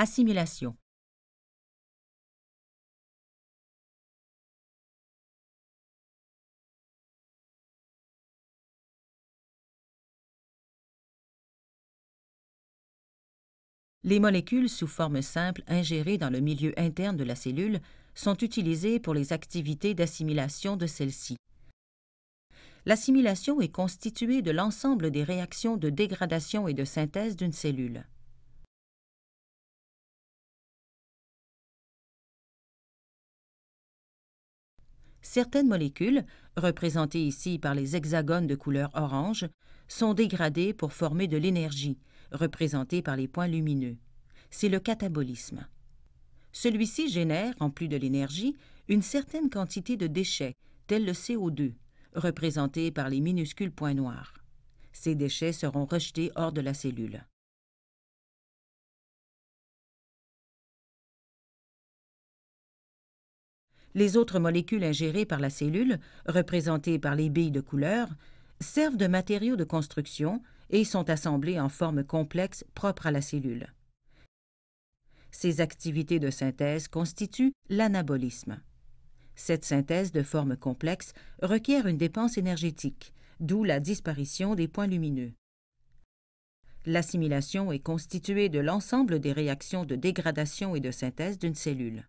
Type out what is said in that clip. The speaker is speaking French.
Assimilation. Les molécules sous forme simple ingérées dans le milieu interne de la cellule sont utilisées pour les activités d'assimilation de celle-ci. L'assimilation est constituée de l'ensemble des réactions de dégradation et de synthèse d'une cellule. Certaines molécules, représentées ici par les hexagones de couleur orange, sont dégradées pour former de l'énergie, représentée par les points lumineux. C'est le catabolisme. Celui-ci génère, en plus de l'énergie, une certaine quantité de déchets, tels le CO2, représentés par les minuscules points noirs. Ces déchets seront rejetés hors de la cellule. Les autres molécules ingérées par la cellule, représentées par les billes de couleur, servent de matériaux de construction et sont assemblées en forme complexe propre à la cellule. Ces activités de synthèse constituent l'anabolisme. Cette synthèse de forme complexe requiert une dépense énergétique, d'où la disparition des points lumineux. L'assimilation est constituée de l'ensemble des réactions de dégradation et de synthèse d'une cellule.